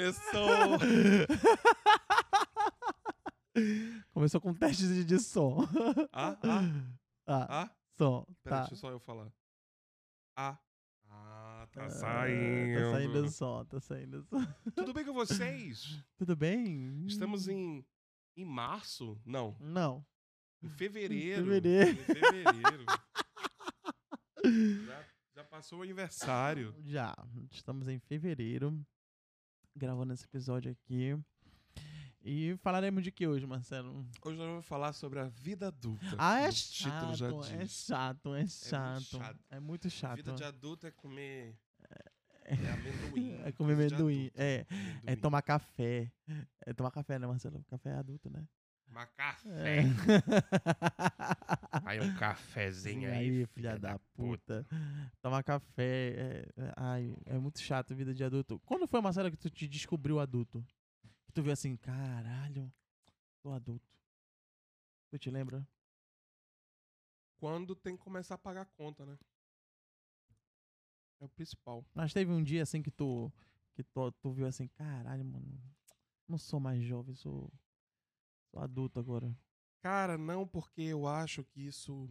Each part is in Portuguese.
Começou. Começou com testes de- som. Ah, ah, Ah, ah. som. Pera, Tá. deixa só eu falar. Ah. Ah, tá Ah, saindo. Tá saindo som, tá saindo som. Tudo bem com vocês? Tudo bem? Estamos em, em março? Não, Não. em fevereiro. fevereiro. Em fevereiro. já, já passou o aniversário. Já. Estamos em fevereiro. Gravando esse episódio aqui. E falaremos de que hoje, Marcelo? Hoje nós vamos falar sobre a vida adulta. Ah, é como o título já chato, é diz. chato, é chato. chato. É muito A chato. vida de adulto é comer é amendoim. É comer Vida de amendoim. É, é Amendoim. tomar café. É tomar café, né, Marcelo? Café é adulto, né? Tomar café. É. Aí um cafezinho aí, filha da puta. Tomar café. É, é- ai, é muito chato vida de adulto. Quando foi, Marcelo, que tu te descobriu adulto? Que tu viu assim, caralho, tô adulto. Tu te lembra? Quando tem que começar a pagar a conta, né? É o principal. Mas teve um dia assim que tu. Que tu, tu viu assim, caralho, mano. Não sou mais jovem, sou. Sou adulto agora. Cara, não, porque eu acho que isso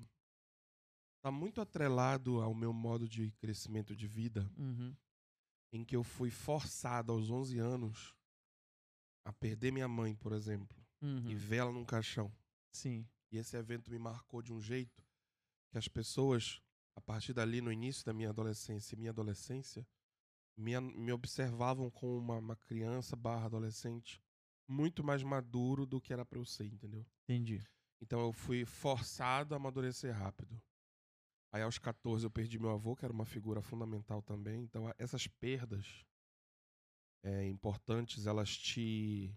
tá muito atrelado ao meu modo de crescimento de vida, Uhum. em que eu fui forçado aos 11 anos a perder minha mãe, por exemplo, Uhum. e vê-la num caixão. Sim. E esse evento me marcou de um jeito que as pessoas, a partir dali, no início da minha adolescência e minha adolescência, me, me observavam como uma, uma criança barra adolescente muito mais maduro do que era pra eu ser, entendeu? Entendi. Então eu fui forçado a amadurecer rápido. Aí aos 14 eu perdi meu avô, que era uma figura fundamental também. Então essas perdas é, importantes, elas te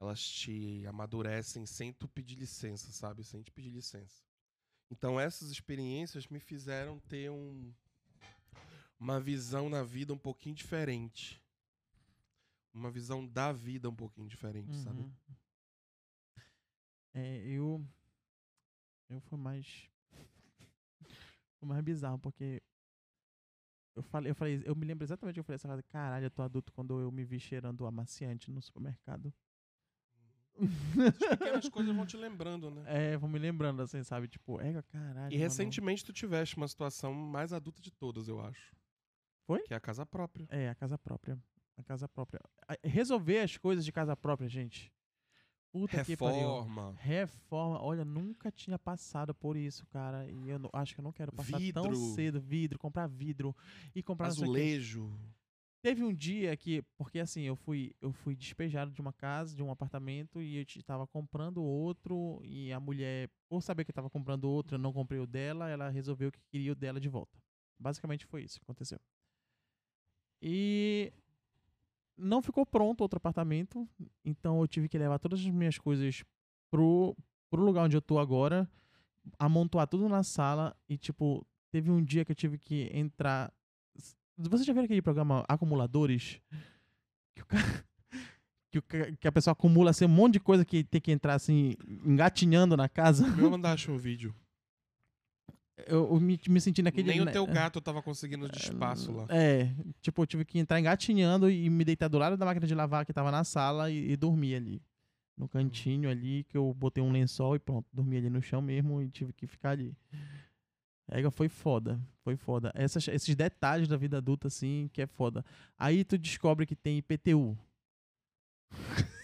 elas te amadurecem sem tu pedir licença, sabe? Sem te pedir licença. Então essas experiências me fizeram ter um uma visão na vida um pouquinho diferente. Uma visão da vida um pouquinho diferente, sabe? Uhum. É, eu. Eu fui mais. Foi mais bizarro, porque. Eu falei, eu falei, eu me lembro exatamente que eu falei essa frase, caralho, eu tô adulto quando eu me vi cheirando amaciante no supermercado. As pequenas coisas vão te lembrando, né? É, vou me lembrando assim, sabe? Tipo, é, caralho. E mano. recentemente tu tiveste uma situação mais adulta de todas, eu acho. Foi? Que é a casa própria. É, a casa própria. A casa própria. Resolver as coisas de casa própria, gente. Puta que pariu. Reforma, Reforma, olha, nunca tinha passado por isso, cara. E eu não- acho que eu não quero passar tão Vidro. cedo. Vidro, comprar vidro e comprar azulejo. Teve um dia que, porque assim, eu fui, eu fui despejado de uma casa, de um apartamento, e eu estava comprando outro, e a mulher, por saber que eu tava comprando outro, eu não comprei o dela, ela resolveu que queria o dela de volta. Basicamente foi isso que aconteceu. E não ficou pronto outro apartamento, então eu tive que levar todas as minhas coisas pro, pro lugar onde eu tô agora, amontoar tudo na sala, e tipo, teve um dia que eu tive que entrar você já viu aquele programa Acumuladores? Que o cara. Que, o que a pessoa acumula assim, um monte de coisa que tem que entrar assim, engatinhando na casa. Me mandaste um vídeo. Eu, eu me, me senti naquele. Nem o né, teu gato tava conseguindo de espaço lá. É, tipo, eu tive que entrar engatinhando e me deitar do lado da máquina de lavar que tava na sala e, e dormir ali. No cantinho ali, que eu botei um lençol e pronto, dormi ali no chão mesmo e tive que ficar ali. É, foi foda, foi foda. Essas, esses detalhes da vida adulta, assim, que é foda. Aí tu descobre que tem IPTU.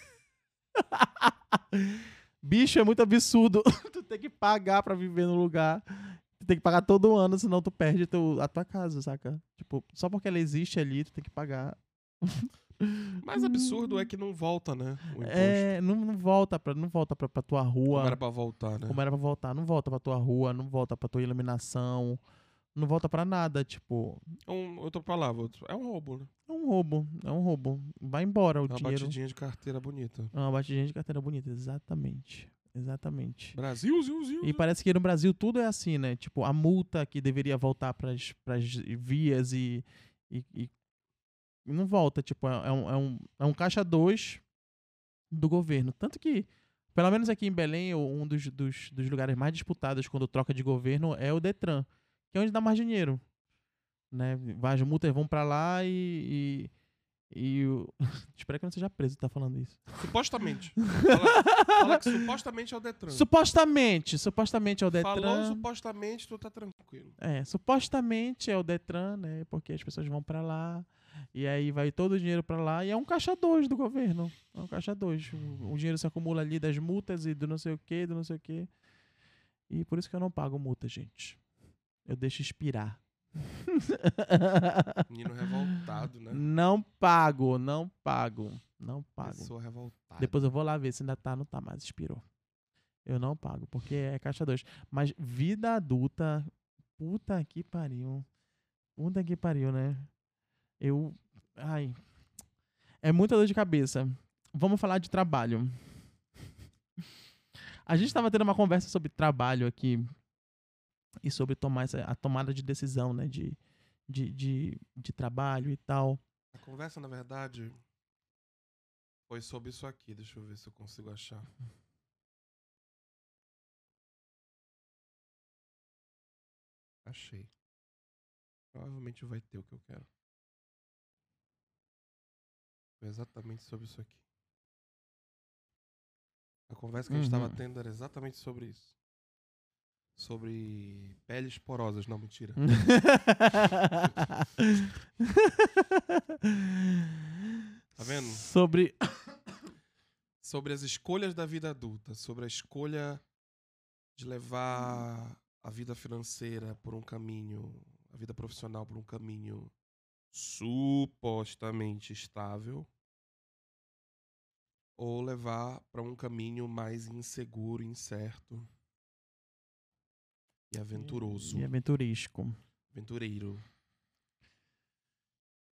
Bicho, é muito absurdo. tu tem que pagar pra viver no lugar. Tu tem que pagar todo ano, senão tu perde teu, a tua casa, saca? Tipo, só porque ela existe ali, tu tem que pagar. Mais absurdo é que não volta, né? É, não, não volta pra, não volta pra, pra tua rua. Como era pra voltar, né? como era pra voltar. Não volta pra tua rua, não volta pra tua iluminação. Não volta pra nada, tipo. É um, outra palavra, outro- é um roubo, né? É um roubo, é um roubo. Vai embora o É uma dinheiro. batidinha de carteira bonita. É uma batidinha de carteira bonita, exatamente. Exatamente. Brasil, ziu, ziu, E parece que no Brasil tudo é assim, né? Tipo, a multa que deveria voltar pras, pras vias e, e, e não volta. Tipo, é, é um, é, um, é um caixa 2 do governo. Tanto que, pelo menos aqui em Belém, um dos, dos, dos lugares mais disputados quando troca de governo é o Detran, que é onde dá mais dinheiro. Né? As multas vão pra lá e, e, E o. Espero que eu não seja preso tá falando isso. Supostamente. Fala, fala que supostamente é o Detran. Supostamente, supostamente é o Detran. Falou supostamente, tu tá tranquilo. É, supostamente é o Detran, né? Porque as pessoas vão pra lá e aí vai todo o dinheiro pra lá e é um caixa 2 do governo. É um caixa 2. O, dinheiro se acumula ali das multas e do não sei o que, do não sei o que. E por isso que eu não pago multa, gente. Eu deixo expirar. Menino revoltado, né? Não pago, não pago, não pago. Pessoa revoltada. Depois eu vou lá ver se ainda tá, não tá mais, expirou. Eu não pago, porque é caixa 2. Mas vida adulta, puta que pariu. Puta que pariu, né? Eu. Ai. É muita dor de cabeça. Vamos falar de trabalho. A gente tava tendo uma conversa sobre trabalho aqui e sobre tomar essa, a tomada de decisão, né? De, de, de, de trabalho e tal. A conversa, na verdade, foi sobre isso aqui. Deixa eu ver se eu consigo achar. Achei. Provavelmente vai ter o que eu quero. Foi exatamente sobre isso aqui. A conversa que a gente estava Uhum. tendo era exatamente sobre isso. Sobre peles porosas. Não, mentira. Tá vendo? Sobre. sobre as escolhas da vida adulta, sobre a escolha de levar a vida financeira por um caminho, a vida profissional por um caminho supostamente estável, ou levar para um caminho mais inseguro, incerto e aventuroso, E aventurístico. aventureiro.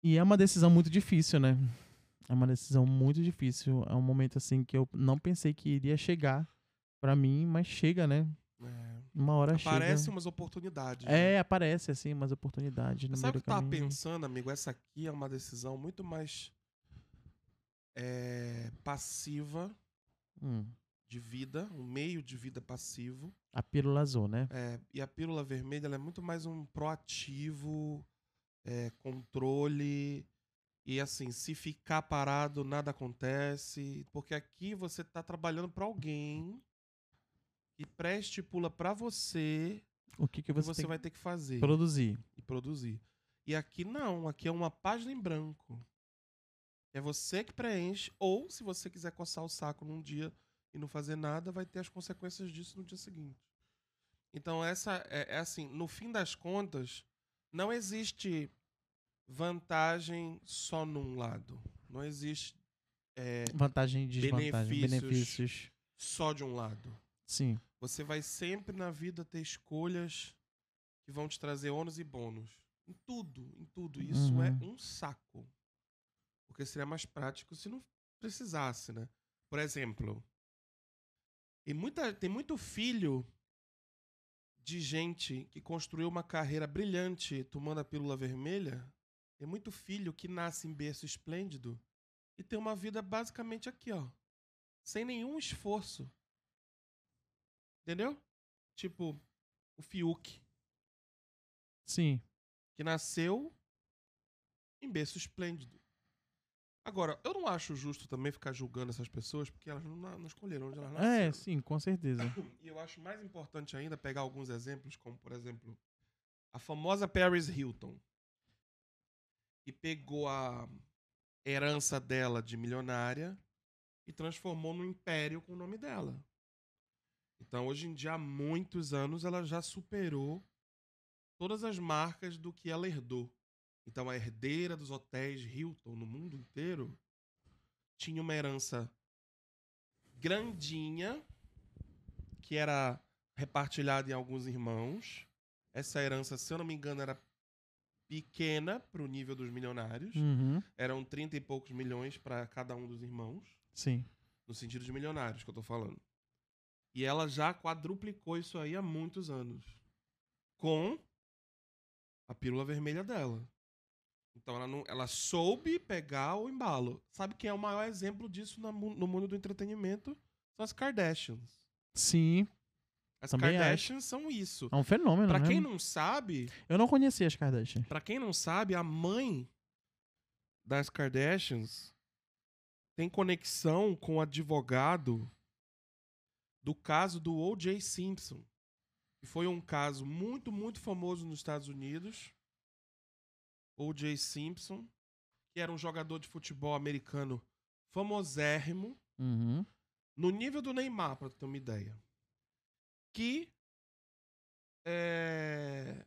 E é uma decisão muito difícil, né? É uma decisão muito difícil. É um momento assim que eu não pensei que iria chegar pra mim, mas chega, né? É, Uma hora aparecem chega. umas oportunidades. né? É, aparece assim umas oportunidades no sabe o que eu tava pensando, amigo? Essa aqui é uma decisão muito mais é, passiva Hum, de vida, um meio de vida passivo. a pílula azul, né? É, e a pílula vermelha ela é muito mais um proativo, é, controle. E assim, se ficar parado, nada acontece. Porque aqui você tá trabalhando para alguém que pré-estipula para você O que, que você, você vai ter que fazer produzir? e produzir. E aqui não, aqui é uma página em branco. É você que preenche, ou se você quiser coçar o saco num dia e não fazer nada, vai ter as consequências disso no dia seguinte. Então essa é, é assim, no fim das contas, não existe vantagem só num lado. Não existe é, Vantagem e desvantagem. Benefícios. Benefícios. só de um lado. Sim. Você vai sempre na vida ter escolhas que vão te trazer ônus e bônus. Em tudo, em tudo. Isso é Uhum. um saco. Porque seria mais prático se não precisasse, né? Por exemplo, tem, muita, tem muito filho de gente que construiu uma carreira brilhante tomando a pílula vermelha. Tem muito filho que nasce em berço esplêndido e tem uma vida basicamente aqui, ó. Sem nenhum esforço. Entendeu? Tipo, o Fiuk, Sim. que nasceu em berço esplêndido. Agora, eu não acho justo também ficar julgando essas pessoas, porque elas não, não escolheram onde elas nasceram. É, sim, com certeza. E eu acho mais importante ainda pegar alguns exemplos, como, por exemplo, a famosa Paris Hilton, que pegou a herança dela de milionária e transformou num império com o nome dela. Então, hoje em dia, há muitos anos, ela já superou todas as marcas do que ela herdou. Então, a herdeira dos hotéis Hilton no mundo inteiro tinha uma herança grandinha que era repartilhada em alguns irmãos. Essa herança, se eu não me engano, era pequena para o nível dos milionários. Uhum. Eram 30 e poucos milhões para cada um dos irmãos, Sim. no sentido de milionários que eu tô falando. E ela já quadruplicou isso aí há muitos anos. Com a pílula vermelha dela. Então ela, não, ela soube pegar o embalo. Sabe quem é o maior exemplo disso mu- no mundo do entretenimento? São as Kardashians. Sim. As Também Kardashians são isso. É um fenômeno, Pra né? quem não sabe, Eu não conhecia as Kardashian. para quem não sabe, a mãe das Kardashians tem conexão com o advogado do caso do O.J. Simpson. Que foi um caso muito, muito famoso nos Estados Unidos. O.J. Simpson, que era um jogador de futebol americano famosérrimo, Uhum. no nível do Neymar, pra tu ter uma ideia. Que é,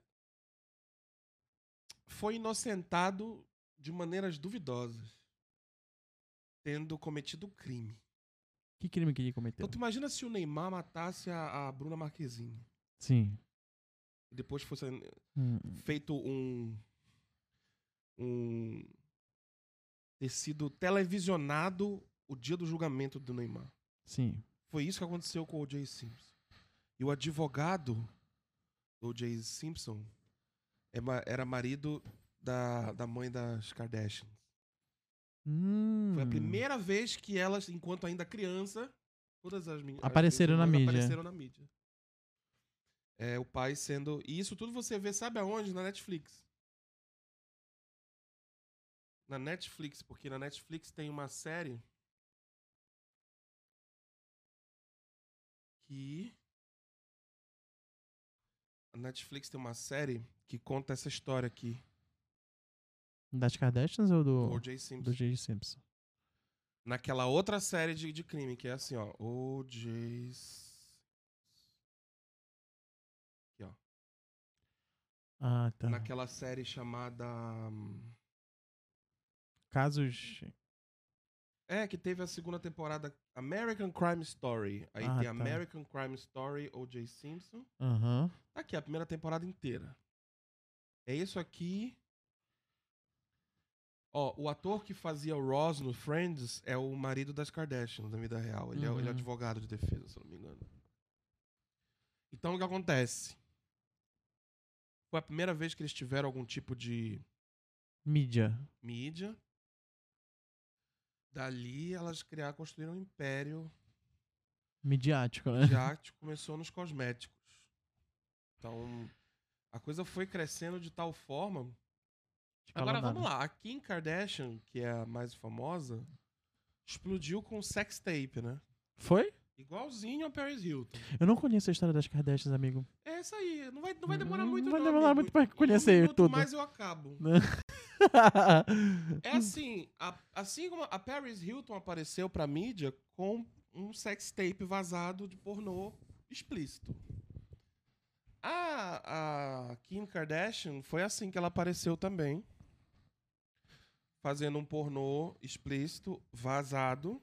foi inocentado de maneiras duvidosas, tendo cometido crime. Que crime que ele cometeu? Então tu imagina se o Neymar matasse a, a Bruna Marquezine Sim. e depois fosse Hum. feito um um ter sido televisionado o dia do julgamento do Neymar. Sim. Foi isso que aconteceu com o O.J. Simpson. E o advogado do O.J. Simpson é era marido da, da mãe das Kardashians. Hum. Foi a primeira vez que elas, enquanto ainda criança, todas as meninas Apareceram na mídia. apareceram na mídia. É, o pai sendo. E isso tudo você vê, sabe aonde? Na Netflix. Na Netflix, porque na Netflix tem uma série que. A Netflix tem uma série que conta essa história aqui. Das Kardashians ou Do O.J. Simpson. do J. Simpson? naquela outra série de, de crime, que é assim, ó. O.J. Aqui, ó. Ah, tá. Naquela série chamada. hum, Casos. É, que teve a segunda temporada American Crime Story. Aí Ah, tem tá. American Crime Story, O.J. Simpson. Aham. Tá aqui, a primeira temporada inteira. É isso aqui. Ó, o ator que fazia o Ross no Friends é o marido das Kardashians na vida real. Ele, é, ele é Uhum. advogado de defesa, se não me engano. Então o que acontece? Foi a primeira vez que eles tiveram algum tipo de Mídia. mídia. Dali elas criaram, construíram um império Midiático, né? arte começou nos cosméticos. Então, a coisa foi crescendo de tal forma. Agora vamos lá, a Kim Kardashian, que é a mais famosa, explodiu com sex tape, né? Foi? Igualzinho a Paris Hilton. Eu não conheço a história das Kardashians, amigo. É isso aí, não vai, não vai demorar muito não vai não, demorar amigo. muito pra um conhecer minuto tudo. mais eu acabo. É assim, a- assim como a Paris Hilton apareceu pra mídia com um sex tape vazado de pornô explícito. A, a Kim Kardashian foi assim que ela apareceu também. Fazendo um pornô explícito, vazado,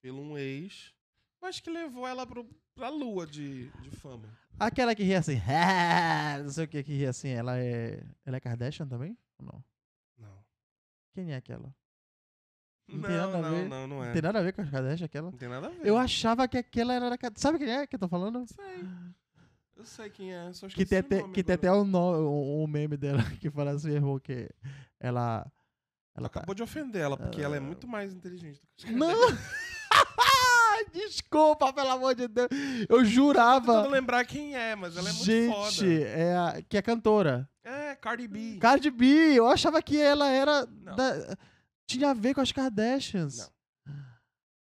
pelo um ex, mas que levou ela pro, pra lua de, de fama. Aquela que ri assim, não sei o que que ri assim, ela é. Ela é Kardashian também? Ou não? Quem é aquela? Não Não, tem nada a não, ver. não, não Não é. tem nada a ver com as Kardashian, aquela? Não tem nada a ver. Eu achava que aquela era. da Ka- Sabe quem é que eu tô falando? sei. Eu sei quem é, só Que tem, até, que tem até um, no- um meme dela que fala assim, errou que ela. Ela tá. Acabou de ofender ela, porque ela é muito mais inteligente do que Não! Desculpa, pelo amor de Deus. Eu jurava. tentando lembrar quem é, mas ela é muito Gente, foda. é a, que é cantora. É, Cardi B. Cardi B, eu achava que ela era. Da- tinha a ver com as Kardashians. Não.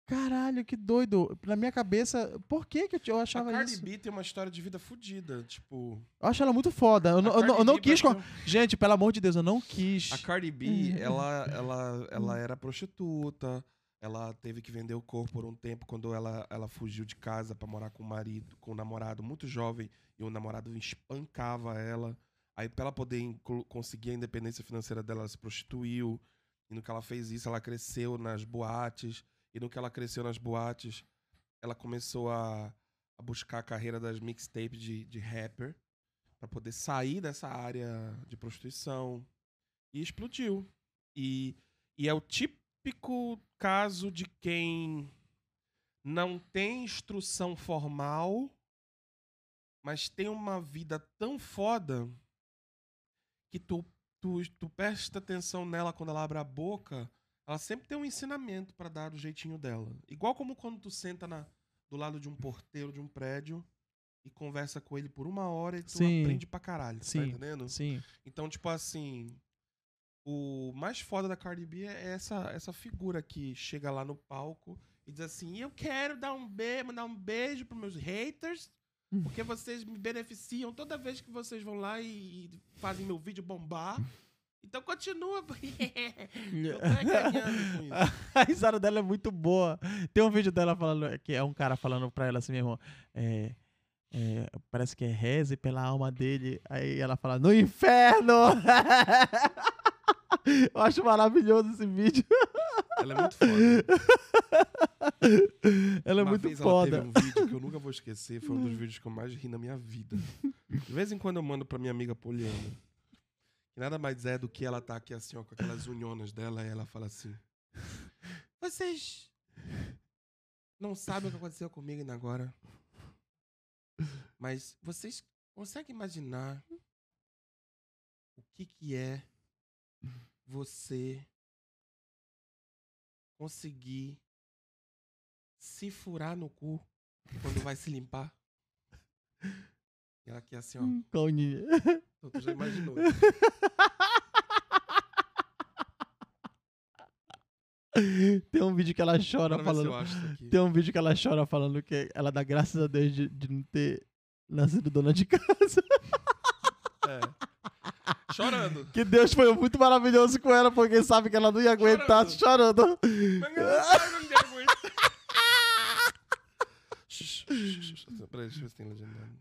Caralho, que doido. Na minha cabeça, por que, que eu, eu A achava Cardi isso? B tem uma história de vida fodida. Tipo, Eu acho ela muito foda. Eu, a não- eu não- eu não quis. pareceu- Gente, pelo amor de Deus, eu não quis. A Cardi B, ela, ela, ela era prostituta. Ela teve que vender o corpo por um tempo quando ela, ela fugiu de casa pra morar com o marido, com o namorado muito jovem, e o namorado espancava ela. Aí, pra ela poder conseguir a independência financeira dela, ela se prostituiu. E no que ela fez isso, ela cresceu nas boates. E no que ela cresceu nas boates, ela começou a, a buscar a carreira das mixtapes de, de rapper pra poder sair dessa área de prostituição. E explodiu. E, e é o típico caso de quem não tem instrução formal, mas tem uma vida tão foda que tu, tu, tu presta atenção nela quando ela abre a boca, ela sempre tem um ensinamento pra dar do jeitinho dela. Igual como quando tu senta na, do lado de um porteiro de um prédio e conversa com ele por uma hora e tu Sim. aprende pra caralho, tá Sim. entendendo? Sim. Então, tipo assim. O mais foda da Cardi B é essa, essa figura que chega lá no palco e diz assim: Eu quero dar um beijo, mandar um beijo pros meus haters, porque vocês me beneficiam toda vez que vocês vão lá e, e fazem meu vídeo bombar. Então continua. A risada dela é muito boa. Tem um vídeo dela falando, que é um cara falando pra ela assim mesmo, é, é, parece que é reze pela alma dele. Aí ela fala, no inferno! Eu acho maravilhoso esse vídeo. Ela é muito foda. Ela é Uma muito vez foda. ela teve um vídeo que eu nunca vou esquecer. Foi um dos vídeos que eu mais ri na minha vida. De vez em quando eu mando pra minha amiga Poliana. Que nada mais é do que ela tá aqui assim, ó, com aquelas unhonas dela. E ela fala assim: Vocês não sabem o que aconteceu comigo ainda agora. Mas vocês conseguem imaginar o que que é você conseguir se furar no cu quando vai se limpar? E ela aqui assim, ó. Cloninha. Então, tu já imaginou. Tem um vídeo que ela chora se falando. Tem um vídeo que ela chora falando que ela dá graças a Deus de, de não ter nascido dona de casa. É. Chorando. Que Deus foi muito maravilhoso com ela, porque sabe que ela não ia aguentar chorando. Mas eu sabe, não shh, shh. Peraí, deixa eu ver se tem legendado.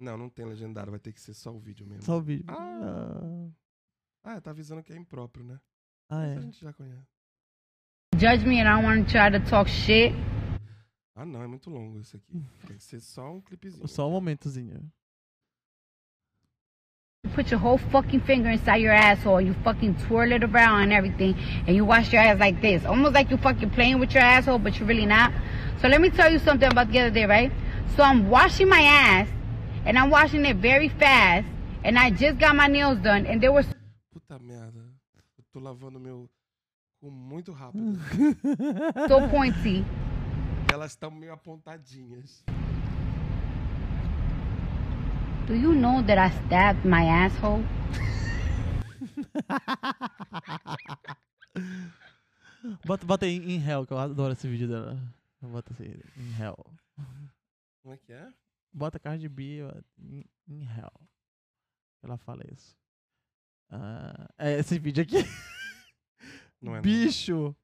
Não, não tem legendário, vai ter que ser só o vídeo mesmo. Só o vídeo. Ah. Ah, tá avisando que é impróprio, né? Ah, Mas é. a gente já conhece. judge me and I don't want to try to talk shit. Ah, não, é muito longo isso aqui. Tem que ser só um clipezinho. Só um momentozinho. You put your whole fucking finger inside your asshole you fucking twirl it around and everything and you wash your ass like this. Almost like you fucking playing with your asshole, but you're really not. So let me tell you something about the other day, right? So I'm washing my ass and I'm washing it very fast and I just got my nails done and there was Puta merda. Eu tô lavando meu cu muito rápido. so pointy. Elas estão meio apontadinhas. Do you know that I stabbed my asshole? Bota, bota aí em Hell, que eu adoro esse vídeo dela. Bota assim, em Hell. Como é que é? Bota Cardi B em Hell. Ela fala isso. Ah, é esse vídeo aqui. Não é não.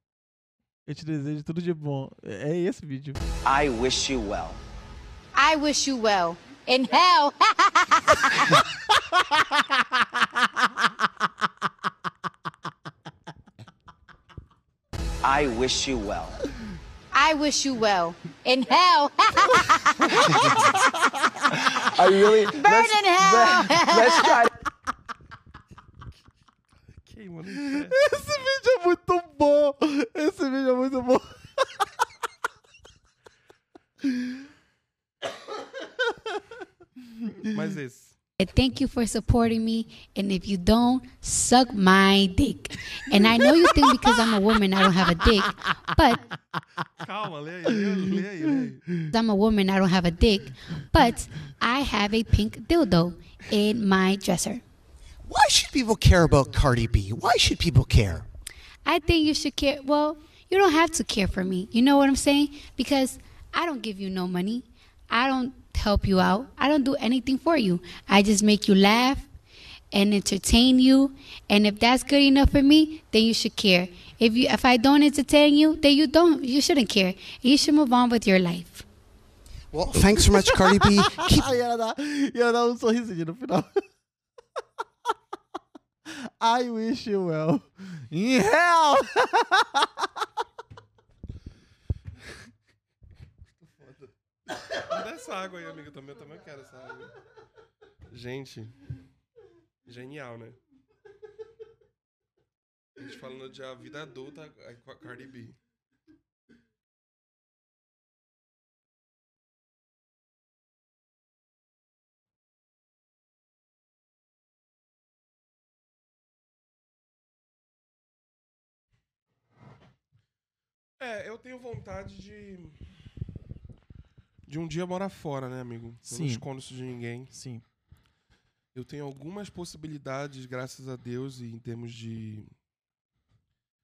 Eu te desejo tudo de bom. É é esse vídeo. I wish you well. I wish you well. In hell. I wish you well. I wish you well. In hell. I really Burn in hell. let's try Queima no inferno. Esse vídeo é muito bom! Esse vídeo é muito bom. Mas esse. Thank you for supporting me. And if you don't, suck my dick. And I know you think because I'm a woman I don't have a dick, but Calma, lê aí, lê aí, lê aí. I'm a woman I don't have a dick, but I have a pink dildo in my dresser. Why should people care about Cardi B? Why should people care? I think you should care. Well, you don't have to care for me. You know what I'm saying? Because I don't give you no money. I don't help you out. I don't do anything for you. I just make you laugh and entertain you. And if that's good enough for me, then you should care. If you if I don't entertain you, then you don't you shouldn't care. You should move on with your life. Well, thanks so much, Cardi B. Keep Aí ela dá, e ela dá um sorrisinho no final. I wish you well. In hell! Me dá essa água aí, amiga. Também, eu também quero essa água. Gente, genial, né? A gente falando de a vida adulta a Cardi B. É, eu tenho vontade de. De um dia morar fora, né, amigo? Eu Sim. não escondo isso de ninguém. Sim. Eu tenho algumas possibilidades, graças a Deus, e em termos de.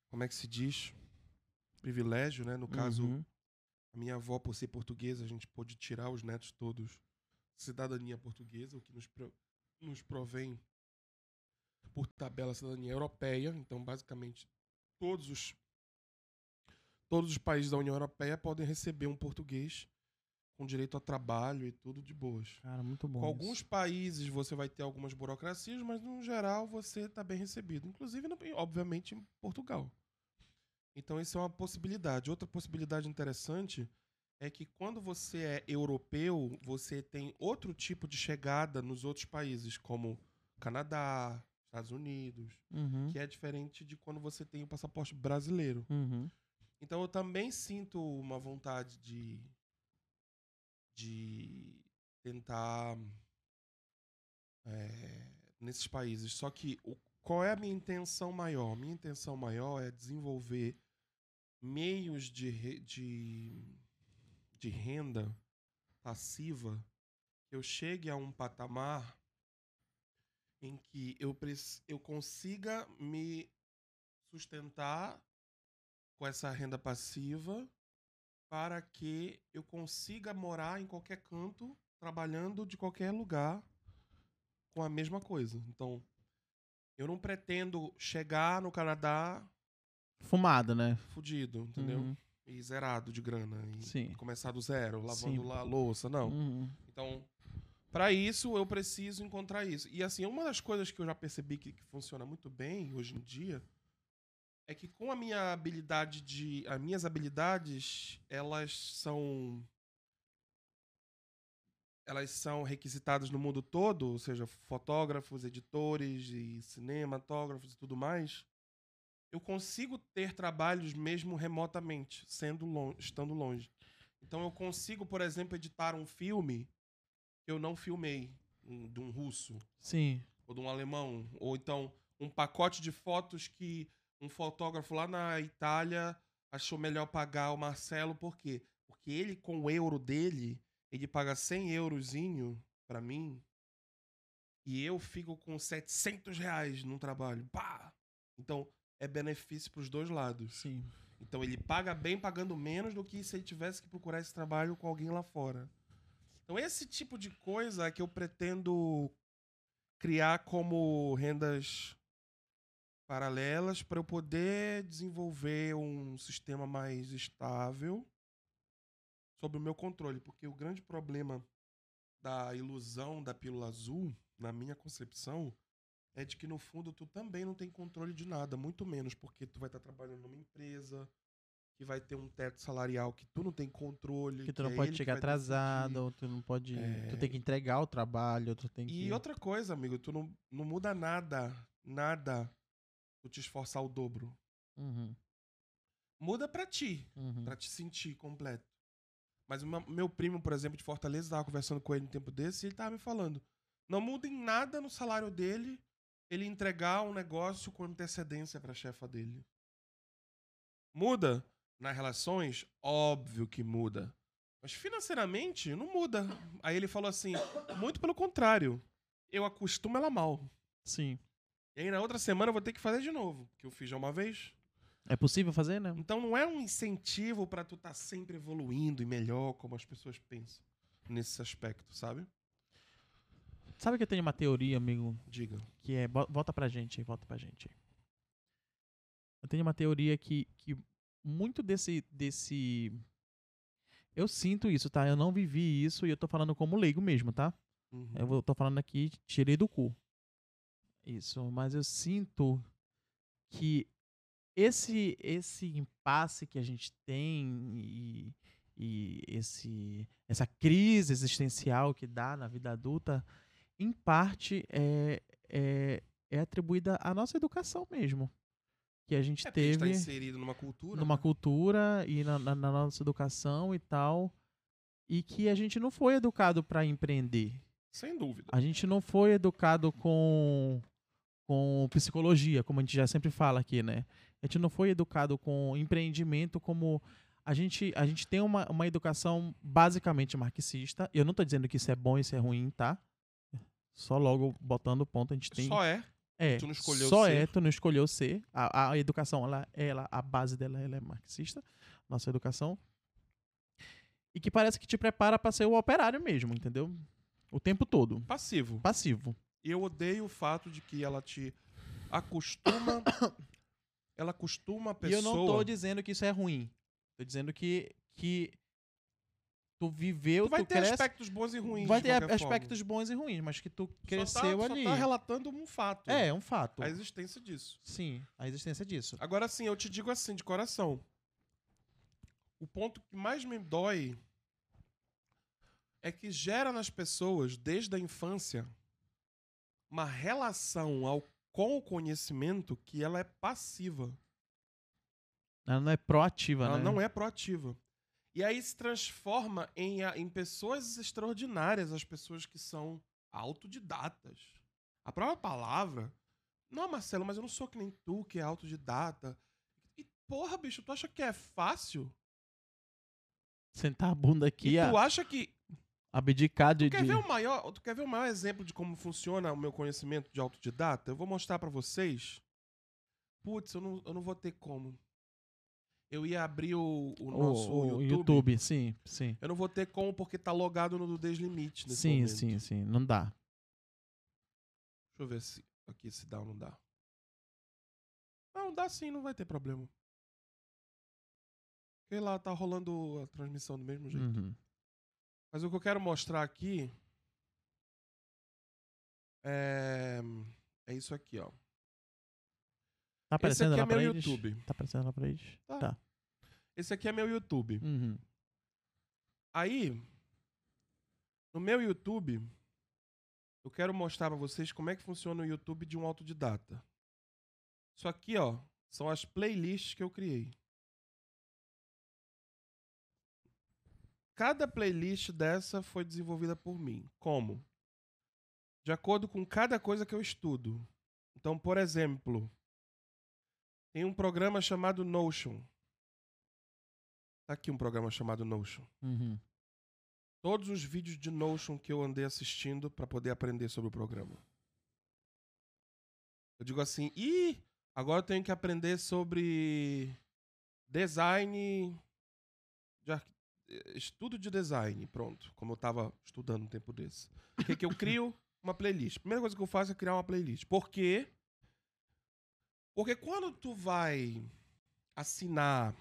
Como é que se diz? Privilégio, né? No caso, Uhum. a minha avó, por ser portuguesa, a gente pôde tirar os netos todos cidadania portuguesa, o que nos, pro- nos provém por tabela cidadania europeia. Então, basicamente, todos os todos os países da União Europeia podem receber um português com direito a trabalho e tudo de boas. Cara, muito bom. Com isso. alguns países você vai ter algumas burocracias, mas no geral você está bem recebido. Inclusive, obviamente, em Portugal. Então, isso é uma possibilidade. Outra possibilidade interessante é que quando você é europeu, você tem outro tipo de chegada nos outros países, como Canadá, Estados Unidos, Uhum. que é diferente de quando você tem o passaporte brasileiro. Uhum. Então eu também sinto uma vontade de de tentar é, nesses países. Só que o, qual é a minha intenção maior? Minha intenção maior é desenvolver meios de, de, de renda passiva que eu chegue a um patamar em que eu, eu consiga me sustentar com essa renda passiva para que eu consiga morar em qualquer canto, trabalhando de qualquer lugar com a mesma coisa. Então, eu não pretendo chegar no Canadá Fumado, né? fudido, entendeu? Uhum. E zerado de grana. E Sim. começar do zero, lavando Sim. lá a louça, não. Uhum. Então, para isso, eu preciso encontrar isso. E assim, uma das coisas que eu já percebi que, que funciona muito bem hoje em dia é que com a minha habilidade de. As minhas habilidades, elas são. Elas são requisitadas no mundo todo, ou seja, fotógrafos, editores e cinematógrafos e tudo mais. Eu consigo ter trabalhos mesmo remotamente, sendo lon estando longe. Então eu consigo, por exemplo, editar um filme que eu não filmei, um- de um russo Sim. ou de um alemão, ou então um pacote de fotos que um fotógrafo lá na Itália achou melhor pagar o Marcelo, por quê? Porque ele, com o euro dele, ele paga 100 eurozinho pra mim e eu fico com 700 reais num trabalho. Pá! Então, é benefício pros dois lados. Sim. Então ele paga bem pagando menos do que se ele tivesse que procurar esse trabalho com alguém lá fora. Então esse tipo de coisa é que eu pretendo criar como rendas paralelas para eu poder desenvolver um sistema mais estável sob o meu controle, porque o grande problema da ilusão da pílula azul, na minha concepção, é de que no fundo tu também não tem controle de nada, muito menos porque tu vai estar trabalhando numa empresa que vai ter um teto salarial que tu não tem controle, Que tu não é pode ele que chegar vai decidir. atrasado, tu não pode. É. Tu tem que entregar o trabalho, tu tem que. E outra coisa, amigo, tu não, não muda nada, nada tu te esforçar o dobro. Uhum, Muda pra ti, uhum. pra te sentir completo. Mas meu- meu primo, por exemplo, de Fortaleza, tava conversando com ele um tempo desse e ele tava me falando: não muda em nada no salário dele ele entregar um negócio com antecedência pra chefa dele. Muda nas relações? Óbvio que muda. Mas financeiramente, não muda. Aí ele falou assim: muito pelo contrário. Eu acostumo ela mal. Sim. E aí na outra semana eu vou ter que fazer de novo, que eu fiz já uma vez. É possível fazer, né? Então não é um incentivo pra tu estar sempre evoluindo e melhor, como as pessoas pensam nesse aspecto, sabe? Sabe que eu tenho uma teoria, amigo, Diga. que é. Volta pra gente aí, volta pra gente. Eu tenho uma teoria que, que muito desse, desse. Eu sinto isso, tá? Eu não vivi isso e eu tô falando como leigo mesmo, tá? Uhum. Eu tô falando aqui, tirei do cu. Isso, mas eu sinto que esse esse impasse que a gente tem e, e esse essa crise existencial que dá na vida adulta, em parte é, é, é atribuída à nossa educação mesmo. Que a gente É porque a gente tá teve inserido numa cultura. numa né? cultura e na, na- na nossa educação e tal, e que a gente não foi educado para empreender. Sem dúvida. A gente não foi educado com, com psicologia, como a gente já sempre fala aqui, né? A gente não foi educado com empreendimento como. A gente, a gente tem uma, uma educação basicamente marxista. Eu não tô dizendo que isso é bom e isso é ruim, tá? Só logo botando ponto, a gente tem. Só é. é, tu não escolheu só ser. é, tu não escolheu ser. A, a educação, ela, ela, a base dela ela é marxista, nossa educação. E que parece que te prepara pra ser o operário mesmo, entendeu? O tempo todo. Passivo. Passivo. E eu odeio o fato de que ela te acostuma. ela acostuma a E pessoa. eu não tô dizendo que isso é ruim. Tô dizendo que, que tu viveu, Tu vai tu ter cresce, aspectos bons e ruins. vai ter aspectos bons e ruins, mas que tu forma. cresceu só tá, ali. Só tá relatando um fato. É um fato. A existência disso. Sim, a existência disso. Agora sim, eu te digo assim, de coração. O ponto que mais me dói é que gera nas pessoas, desde a infância, uma relação ao, com o conhecimento que ela é passiva. Ela não é proativa, Ela né? não é proativa. E aí se transforma em, em pessoas extraordinárias, as pessoas que são autodidatas. A própria palavra. Não, Marcelo, mas eu não sou que nem tu, que é autodidata. E, porra, bicho, tu acha que é fácil? Sentar a bunda aqui, e a, tu acha que. Abdicar de. Tu quer, de- ver o maior, tu quer ver o maior exemplo de como funciona o meu conhecimento de autodidata? Eu vou mostrar pra vocês. Putz, eu não, eu não vou ter como. Eu ia abrir o, o o, nosso o YouTube. YouTube. Sim, sim. Eu não vou ter como porque tá logado no do Deslimite nesse Sim, momento. sim, sim. Não dá. Deixa eu ver se aqui se dá ou não dá. Não, dá sim, não vai ter problema. Porque lá tá rolando a transmissão do mesmo jeito. Uhum. Mas o que eu quero mostrar aqui é, é isso aqui, ó. Tá Esse aparecendo aqui é meu eles? YouTube. Tá aparecendo lá pra eles? Tá. Tá. Esse aqui é meu YouTube. Uhum. Aí, no meu YouTube, eu quero mostrar pra vocês como é que funciona o YouTube de um autodidata. Isso aqui, ó, são as playlists que eu criei. Cada playlist dessa foi desenvolvida por mim. Como? De acordo com cada coisa que eu estudo. Então, por exemplo, tem um programa chamado Notion. Tá aqui um programa chamado Notion Uhum. todos os vídeos de Notion que eu andei assistindo para poder aprender sobre o programa. Eu digo assim, e agora eu tenho que aprender sobre design, de estudo de design, pronto, como eu estava estudando um tempo desse. O que, que eu crio? Uma playlist. Primeira coisa que eu faço é criar uma playlist. Por quê? Porque quando tu vai assinar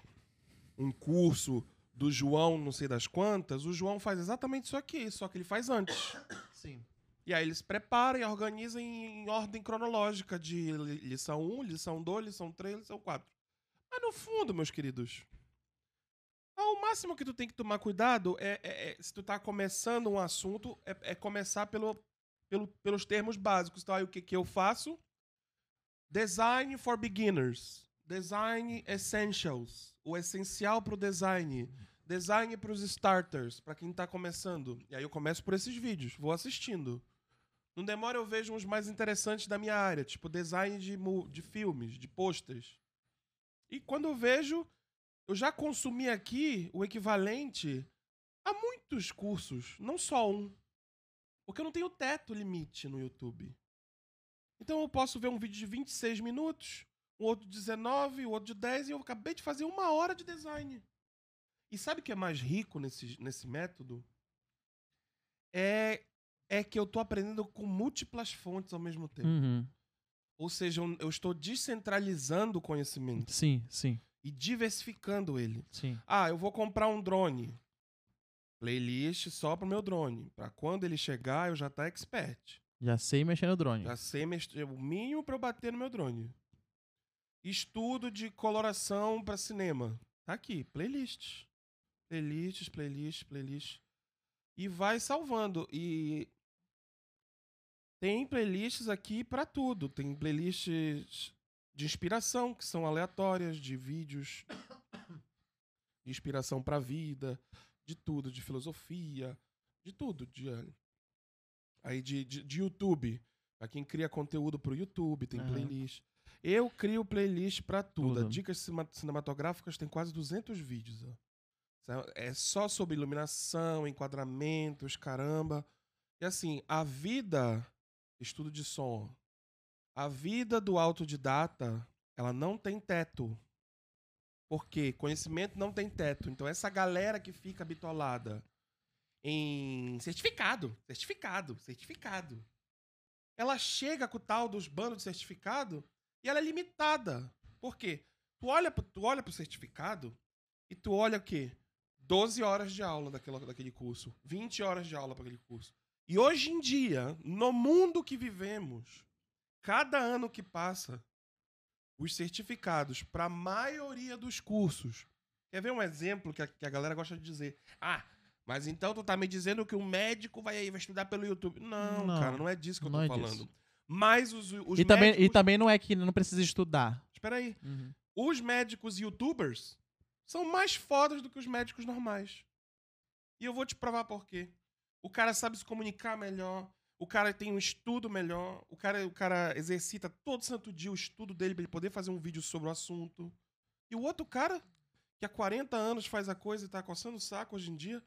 um curso do João, não sei das quantas, o João faz exatamente isso aqui, só que ele faz antes. Sim. E aí eles preparam e organizam em, em ordem cronológica de li- lição 1, lição 2, lição 3, lição 4. Mas no fundo, meus queridos, ah, o máximo que tu tem que tomar cuidado é, é- é- se tu tá começando um assunto, é, é começar pelo, pelo- pelos termos básicos. Então, aí o que, que eu faço? Design for beginners. Design essentials. O essencial pro design. Design pros starters, para quem tá começando. E aí eu começo por esses vídeos, vou assistindo. Não demora eu vejo uns mais interessantes da minha área, tipo design de, de filmes, de posters. E quando eu vejo, eu já consumi aqui o equivalente a muitos cursos, não só um. Porque eu não tenho teto limite no YouTube. Então eu posso ver um vídeo de 26 minutos, um outro de 19, o outro de 10, e eu acabei de fazer uma hora de design. E sabe o que é mais rico nesse, nesse método? É, é que eu tô aprendendo com múltiplas fontes ao mesmo tempo. Uhum. Ou seja, eu, eu estou descentralizando o conhecimento Sim, sim, e diversificando ele. sim. Ah, eu vou comprar um drone. Playlist só pro meu drone. Pra quando ele chegar, eu já tá expert. Já sei mexer no drone. Já sei mexer o mínimo pra eu bater no meu drone. Estudo de coloração pra cinema. Tá aqui, playlists. Playlists, playlists, playlists. E vai salvando. E tem playlists aqui pra tudo. Tem playlists de inspiração, que são aleatórias, de vídeos de inspiração pra vida, de tudo, de filosofia, de tudo. De, aí de, de, de YouTube. Pra quem cria conteúdo pro YouTube, tem Aham. playlist. Eu crio playlist pra tudo. Tudo. A Dicas cinematográficas tem quase 200 vídeos. Ó. É só sobre iluminação, enquadramentos, caramba. E assim, a vida estudo de som. A vida do autodidata, ela não tem teto. Porque conhecimento não tem teto. Então, essa galera que fica bitolada em certificado, certificado, certificado. Ela chega com o tal dos bandos de certificado e ela é limitada. Por quê? Tu olha, tu olha pro certificado e tu olha o quê? 12 horas de aula daquela, daquele curso, 20 horas de aula para aquele curso. E hoje em dia, no mundo que vivemos, cada ano que passa, os certificados para a maioria dos cursos. Quer ver um exemplo que a, que a galera gosta de dizer? Ah, mas então tu tá me dizendo que o médico vai, vai estudar pelo YouTube. Não, Não, cara, não é disso que eu tô é falando. disso. Mas os, os E também, e médicos... também não é que não precisa estudar. Espera aí. Os médicos youtubers são mais fodas do que os médicos normais. E eu vou te provar por quê. O cara sabe se comunicar melhor, o cara tem um estudo melhor, o cara, o cara exercita todo santo dia o estudo dele pra ele poder fazer um vídeo sobre o assunto. E o outro cara, que há 40 anos faz a coisa e tá coçando o saco hoje em dia,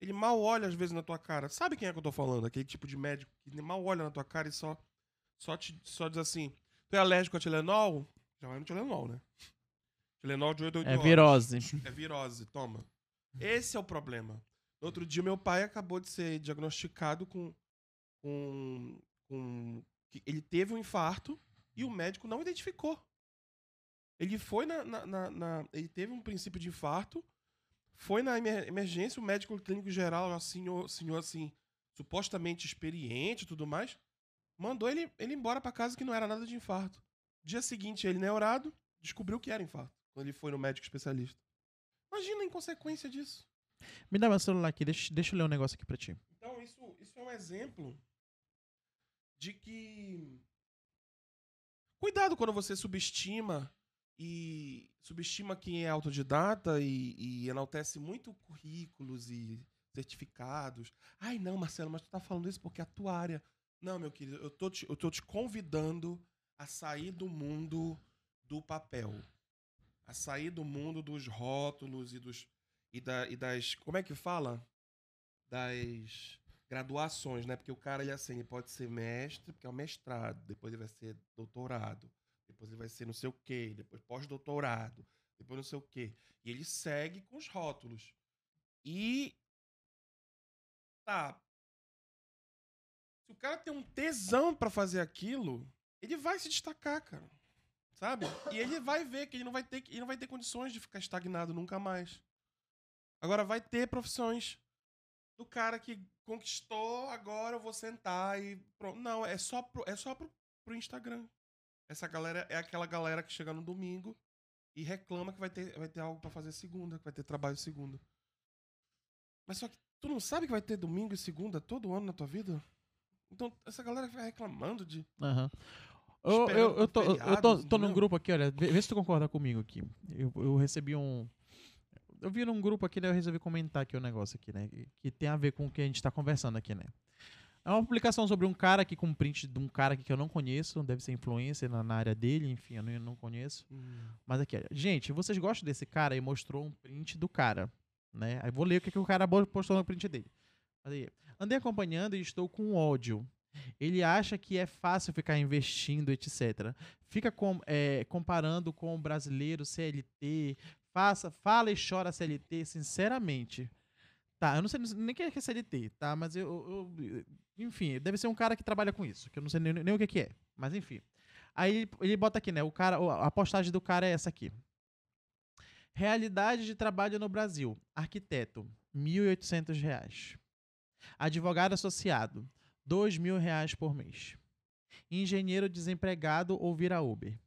ele mal olha às vezes na tua cara. Sabe quem é que eu tô falando? Aquele tipo de médico que mal olha na tua cara e só, só, te, só diz assim: Tu é alérgico a Tilenol? Já vai no Tilenol, né? Tilenol de 8 a 8 É horas. virose. É virose, toma. Esse é o problema. No outro dia, meu pai acabou de ser diagnosticado com. Com, com ele teve um infarto e o médico não identificou. Ele foi na, na- na- na- Ele teve um princípio de infarto, foi na emer- emergência, o médico clínico geral, assim, senhor, senhor assim, supostamente experiente e tudo mais, mandou ele, ele embora pra casa que não era nada de infarto. Dia seguinte, ele neurado, descobriu que era infarto, quando ele foi no médico especialista. Imagina a inconsequência disso. Me dá meu celular aqui, deixa, deixa eu ler um negócio aqui pra ti. Então, isso, isso é um exemplo de que. Cuidado quando você subestima e subestima quem é autodidata e, e enaltece muito currículos e certificados. Ai, não, Marcelo, mas tu tá falando isso porque é a tua área. Não, meu querido, eu tô te, eu tô te convidando a sair do mundo do papel. A sair do mundo dos rótulos e dos. E, da, e das. Como é que fala? das graduações, né? Porque o cara, ele assim, ele pode ser mestre, porque é o mestrado, depois ele vai ser doutorado, depois ele vai ser não sei o quê, depois pós-doutorado, depois não sei o quê. E ele segue com os rótulos. E tá. Se o cara tem um tesão pra fazer aquilo, ele vai se destacar, cara. Sabe? E ele vai ver que ele não vai ter, ele não vai ter condições de ficar estagnado nunca mais. Agora vai ter profissões do cara que conquistou, agora eu vou sentar e pronto. Não, é só pro, é só pro, pro Instagram. Essa galera é aquela galera que chega no domingo e reclama que vai ter, vai ter algo pra fazer segunda, que vai ter trabalho segunda. Mas só que tu não sabe que vai ter domingo e segunda todo ano na tua vida? Então essa galera fica reclamando de. Aham. Eu, eu, eu, tô, por eu tô, feriados, tô num grupo aqui, olha, vê, vê se tu concorda comigo aqui. Eu, eu recebi um. Eu vi num grupo aqui, daí eu resolvi comentar aqui o negócio aqui, né? Que, tem a ver com o que a gente tá conversando aqui, né? É uma publicação sobre um cara aqui com um print de um cara aqui que eu não conheço, deve ser influencer na, na área dele, enfim, eu não, eu não conheço. Mas aqui, olha, gente, vocês gostam desse cara? E mostrou um print do cara, né? Aí vou ler o que, que o cara postou no print dele. Aí, andei acompanhando e estou com ódio. Ele acha que é fácil ficar investindo, etc. Fica com- é, comparando com o brasileiro CLT. Faça, fala e chora CLT, sinceramente. Tá, eu não sei nem o que é CLT, tá? Mas eu, eu- Enfim, deve ser um cara que trabalha com isso, que eu não sei nem, nem o que, que é. Mas enfim. Aí ele, bota aqui, né? O cara, a postagem do cara é essa aqui. Realidade de trabalho no Brasil. Arquiteto, 1.800 reais. Advogado associado, 2 mil reais por mês. Engenheiro desempregado ou vira Uber.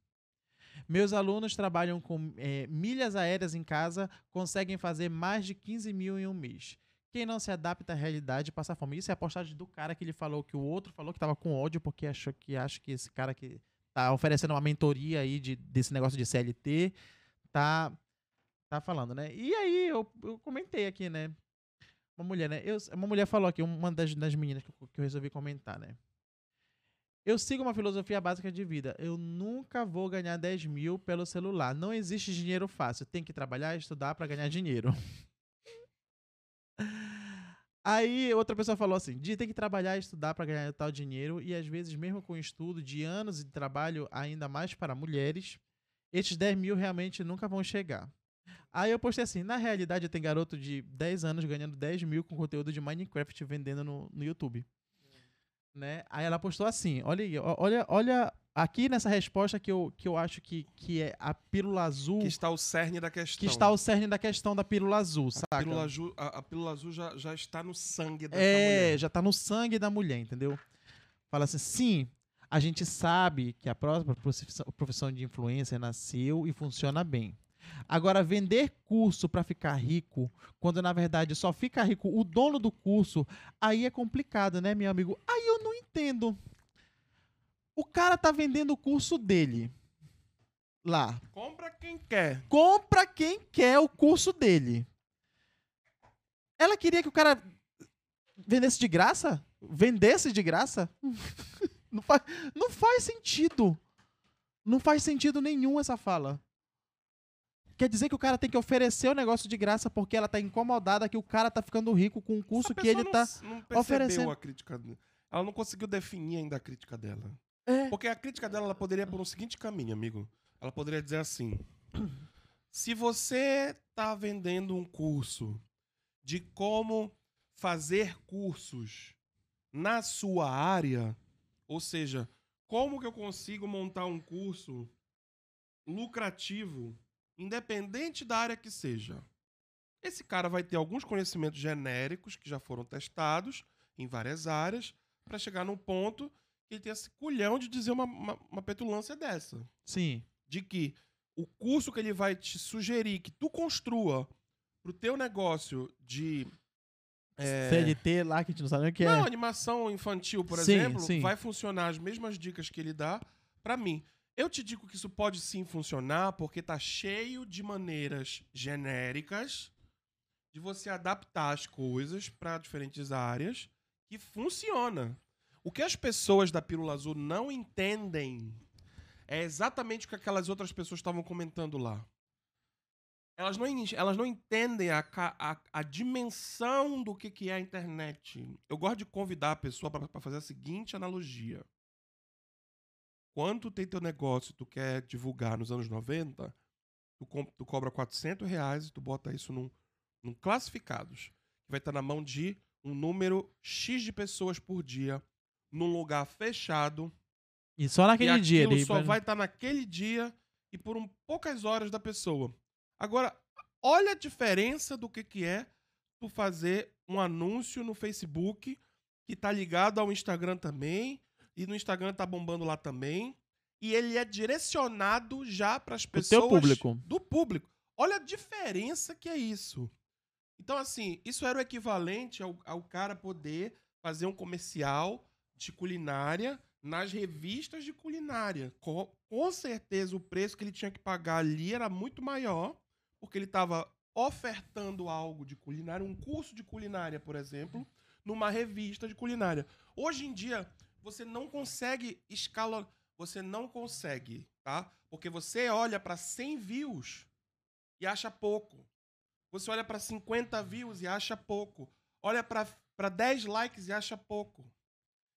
Meus alunos trabalham com eh, milhas aéreas em casa, conseguem fazer mais de 15 mil em um mês. Quem não se adapta à realidade passa fome. Isso é a postagem do cara que ele falou que o outro falou que estava com ódio porque achou que acha que esse cara que tá oferecendo uma mentoria aí de, desse negócio de CLT tá tá falando, né? E aí eu, eu comentei aqui, né? Uma mulher, né? Eu, uma mulher falou aqui, uma das, das meninas que eu, que eu resolvi comentar, né? Eu sigo uma filosofia básica de vida. Eu nunca vou ganhar 10 mil pelo celular. Não existe dinheiro fácil. Tem que trabalhar e estudar para ganhar dinheiro. Aí outra pessoa falou assim: tem que trabalhar e estudar para ganhar tal dinheiro, e às vezes, mesmo com estudo de anos de trabalho, ainda mais para mulheres, estes 10 mil realmente nunca vão chegar. Aí eu postei assim: na realidade, tem garoto de 10 anos ganhando 10 mil com conteúdo de Minecraft vendendo no, no YouTube. Né? Aí ela postou assim: olha, olha, olha aqui nessa resposta que eu, que eu acho que, que é a pílula azul, Que está o cerne da questão. que está o cerne da questão da pílula azul, saca? A pílula azul, a, a pílula azul já, já está no sangue dessa É, mulher. já tá no sangue da mulher, entendeu? Fala assim, sim, a gente sabe que a própria profissão, profissão de influencer nasceu e funciona bem. Agora, vender curso para ficar rico, quando na verdade só fica rico o dono do curso, aí é complicado, né, meu amigo? Aí eu não entendo. O cara tá vendendo o curso dele lá. Compra quem quer. Compra quem quer o curso dele. Ela queria que o cara vendesse de graça? Vendesse de graça? não, faz, não faz sentido. Não faz sentido nenhum essa fala. Quer dizer que o cara tem que oferecer o negócio de graça porque ela tá incomodada que o cara tá ficando rico com um curso que ele pessoa tá. não, não percebeu oferecendo. a crítica. Ela não conseguiu definir ainda a crítica dela. É. Porque a crítica dela ela poderia por um seguinte caminho, amigo. Ela poderia dizer assim: se você tá vendendo um curso de como fazer cursos na sua área, ou seja, como que eu consigo montar um curso lucrativo, independente da área que seja. Esse cara vai ter alguns conhecimentos genéricos que já foram testados em várias áreas para chegar num ponto que ele tem esse culhão de dizer uma, uma, uma petulância dessa. Sim. De que o curso que ele vai te sugerir que tu construa pro teu negócio de é, CLT lá que a gente não sabe nem o que não, é. animação infantil, por Sim, exemplo, sim. vai funcionar as mesmas dicas que ele dá pra mim. Eu te digo que isso pode sim funcionar porque tá cheio de maneiras genéricas de você adaptar as coisas para diferentes áreas que funciona. O que as pessoas da Pílula Azul não entendem é exatamente o que aquelas outras pessoas estavam comentando lá. Elas não, elas não entendem a, a, a dimensão do que, que é a internet. Eu gosto de convidar a pessoa para fazer a seguinte analogia. Quando tu tem teu negócio e tu quer divulgar nos anos 90, tu, tu cobra 400 reais e tu bota isso num, num classificados, que vai estar na mão de um número X de pessoas por dia, num lugar fechado, E só naquele e dia ele só vai estar naquele dia e por um, poucas horas da pessoa. Agora, olha a diferença do que, que é tu fazer um anúncio no Facebook que tá ligado ao Instagram também, e no Instagram tá bombando lá também, e ele é direcionado já para as pessoas teu público. do público. Olha a diferença que é isso. Então, assim, isso era o equivalente ao, ao cara poder fazer um comercial de culinária nas revistas de culinária. Com, com certeza o preço que ele tinha que pagar ali era muito maior, porque ele estava ofertando algo de culinária, um curso de culinária, por exemplo, numa revista de culinária. Hoje em dia, você não consegue escala, você não consegue, tá? Porque você olha para 100 views e acha pouco. Você olha para 50 views e acha pouco. Olha para 10 likes e acha pouco.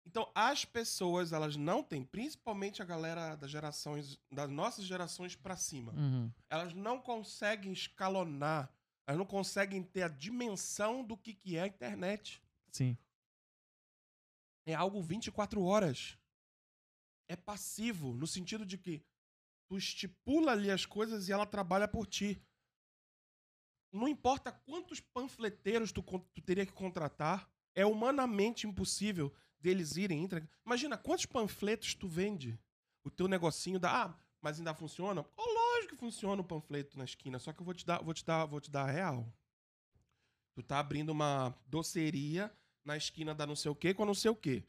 Então, as pessoas, elas não têm, principalmente a galera das gerações, das nossas gerações para cima, Uhum. elas não conseguem escalonar, elas não conseguem ter a dimensão do que, que é a internet. Sim. É algo 24 horas. É passivo, no sentido de que tu estipula ali as coisas e ela trabalha por ti. Não importa quantos panfleteiros tu, tu teria que contratar, é humanamente impossível deles irem. Imagina quantos panfletos tu vende. O teu negocinho da. Ah, mas ainda funciona? Oh, lógico que funciona o panfleto na esquina, só que eu vou te dar, vou te dar, vou te dar a real. Tu tá abrindo uma doceria na esquina da não sei o quê com a não sei o quê.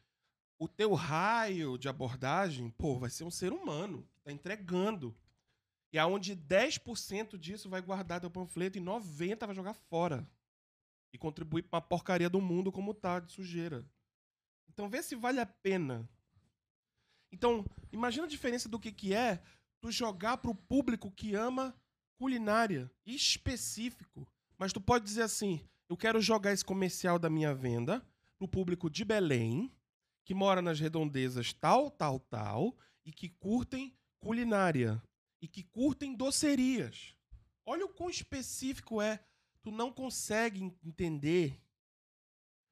O teu raio de abordagem, pô, vai ser um ser humano que tá entregando. E aonde 10% disso vai guardar teu panfleto e 90% vai jogar fora. E contribuir pra uma porcaria do mundo como tá, de sujeira. Então vê se vale a pena. Então, imagina a diferença do que, que é tu jogar pro público que ama culinária específico. Mas tu pode dizer assim: Eu quero jogar esse comercial da minha venda pro público de Belém, que mora nas redondezas tal, tal, tal, e que curtem culinária, e que curtem docerias. Olha o quão específico é. Tu não consegue en- entender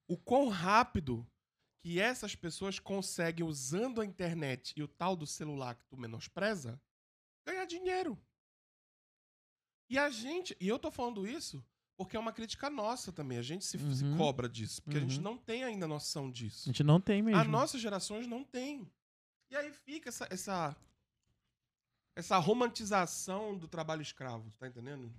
o quão rápido que essas pessoas conseguem, usando a internet e o tal do celular que tu menospreza, ganhar dinheiro. E a gente, e eu tô falando isso porque é uma crítica nossa também. A gente se, se Uhum. cobra disso, porque a gente Uhum. não tem ainda noção disso. A gente não tem mesmo. As nossas gerações não têm. E aí fica essa, essa, essa romantização do trabalho escravo, tá entendendo?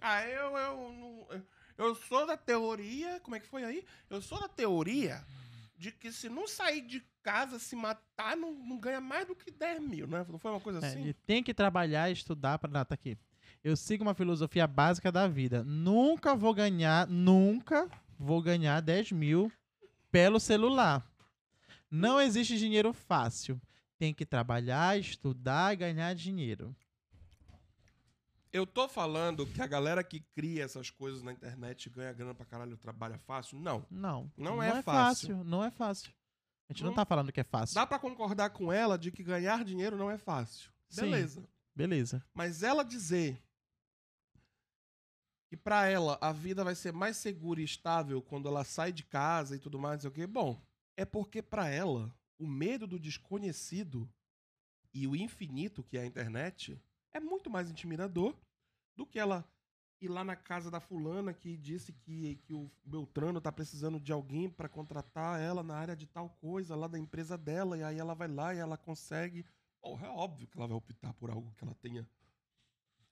Ah, eu, eu, não- eu sou da teoria. Como é que foi aí? Eu sou da teoria de que se não sair de casa, se matar, não, não ganha mais do que 10 mil, né? Não foi uma coisa É, assim? ele tem que trabalhar e estudar para. Tá aqui. Eu sigo uma filosofia básica da vida. Nunca vou ganhar, nunca vou ganhar 10 mil pelo celular. Não existe dinheiro fácil. Tem que trabalhar, estudar e ganhar dinheiro. Eu tô falando que a galera que cria essas coisas na internet ganha grana pra caralho trabalha fácil? Não. Não. Não é fácil. Não é fácil. A gente não, Não- tá falando que é fácil. Dá pra concordar com ela de que ganhar dinheiro não é fácil. Sim. Beleza. Beleza. Mas ela dizer que pra ela a vida vai ser mais segura e estável quando ela sai de casa e tudo mais, não o quê, bom, é porque pra ela o medo do desconhecido e o infinito que é a internet é muito mais intimidador do que ela ir lá na casa da fulana que disse que, que o Beltrano tá precisando de alguém pra contratar ela na área de tal coisa lá da empresa dela e aí ela vai lá e ela consegue. Porra, é óbvio que ela vai optar por algo que ela tenha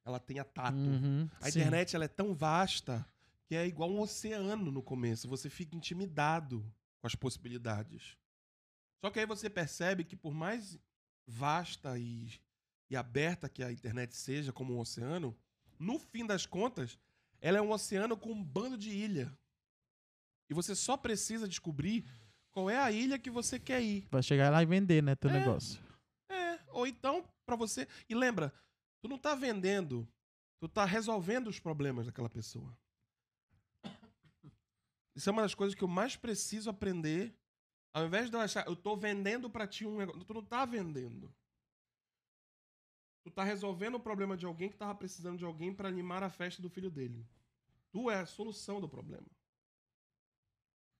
ela tenha tato. Uhum, A sim. internet ela é tão vasta que é igual um oceano no começo. Você fica intimidado com as possibilidades. Só que aí você percebe que por mais vasta e, e aberta que a internet seja como um oceano, no fim das contas, ela é um oceano com um bando de ilha. E você só precisa descobrir qual é a ilha que você quer ir. Vai chegar lá e vender, né, teu É. negócio. É, ou então, pra você. E lembra, tu não tá vendendo, tu tá resolvendo os problemas daquela pessoa. Isso é uma das coisas que eu mais preciso aprender. Ao invés de eu achar, eu tô vendendo pra ti um negócio. Tu não tá vendendo. Tu tá resolvendo o problema de alguém que tava precisando de alguém pra animar a festa do filho dele. Tu é a solução do problema.